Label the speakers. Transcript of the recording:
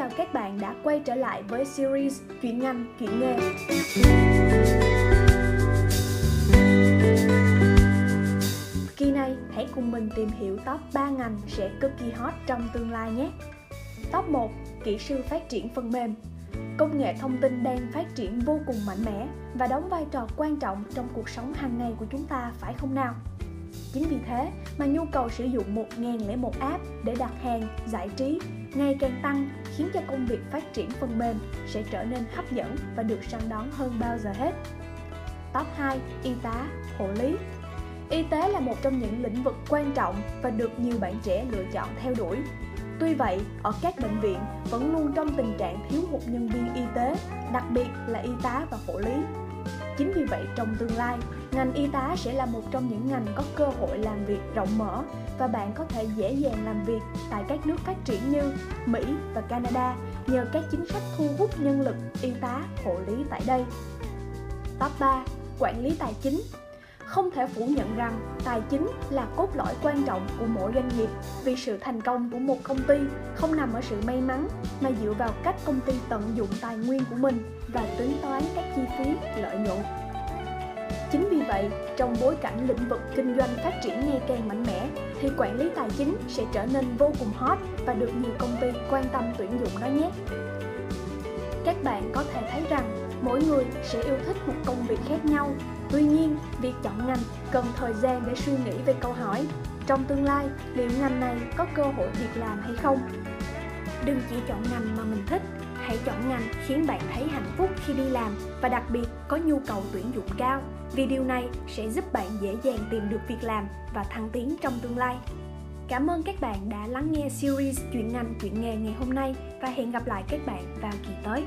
Speaker 1: chào các bạn đã quay trở lại với series Chuyện ngành, chuyện nghề. Kỳ này, hãy cùng mình tìm hiểu top 3 ngành sẽ cực kỳ hot trong tương lai nhé. Top 1. Kỹ sư phát triển phần mềm Công nghệ thông tin đang phát triển vô cùng mạnh mẽ và đóng vai trò quan trọng trong cuộc sống hàng ngày của chúng ta phải không nào? Chính vì thế mà nhu cầu sử dụng 1001 app để đặt hàng, giải trí ngày càng tăng khiến cho công việc phát triển phần mềm sẽ trở nên hấp dẫn và được săn đón hơn bao giờ hết. Top 2. Y tá, hộ lý Y tế là một trong những lĩnh vực quan trọng và được nhiều bạn trẻ lựa chọn theo đuổi. Tuy vậy, ở các bệnh viện vẫn luôn trong tình trạng thiếu hụt nhân viên y tế, đặc biệt là y tá và hộ lý. Chính vì vậy, trong tương lai, ngành y tá sẽ là một trong những ngành có cơ hội làm việc rộng mở và bạn có thể dễ dàng làm việc tại các nước phát triển như Mỹ và Canada nhờ các chính sách thu hút nhân lực y tá, hộ lý tại đây. Top 3. Quản lý tài chính không thể phủ nhận rằng tài chính là cốt lõi quan trọng của mỗi doanh nghiệp vì sự thành công của một công ty không nằm ở sự may mắn mà dựa vào cách công ty tận dụng tài nguyên của mình và tính toán các chi phí lợi nhuận Chính vì vậy, trong bối cảnh lĩnh vực kinh doanh phát triển ngày càng mạnh mẽ, thì quản lý tài chính sẽ trở nên vô cùng hot và được nhiều công ty quan tâm tuyển dụng đó nhé. Các bạn có thể thấy mỗi người sẽ yêu thích một công việc khác nhau. Tuy nhiên, việc chọn ngành cần thời gian để suy nghĩ về câu hỏi trong tương lai liệu ngành này có cơ hội việc làm hay không. Đừng chỉ chọn ngành mà mình thích, hãy chọn ngành khiến bạn thấy hạnh phúc khi đi làm và đặc biệt có nhu cầu tuyển dụng cao vì điều này sẽ giúp bạn dễ dàng tìm được việc làm và thăng tiến trong tương lai. Cảm ơn các bạn đã lắng nghe series Chuyện ngành chuyện nghề ngày hôm nay và hẹn gặp lại các bạn vào kỳ tới.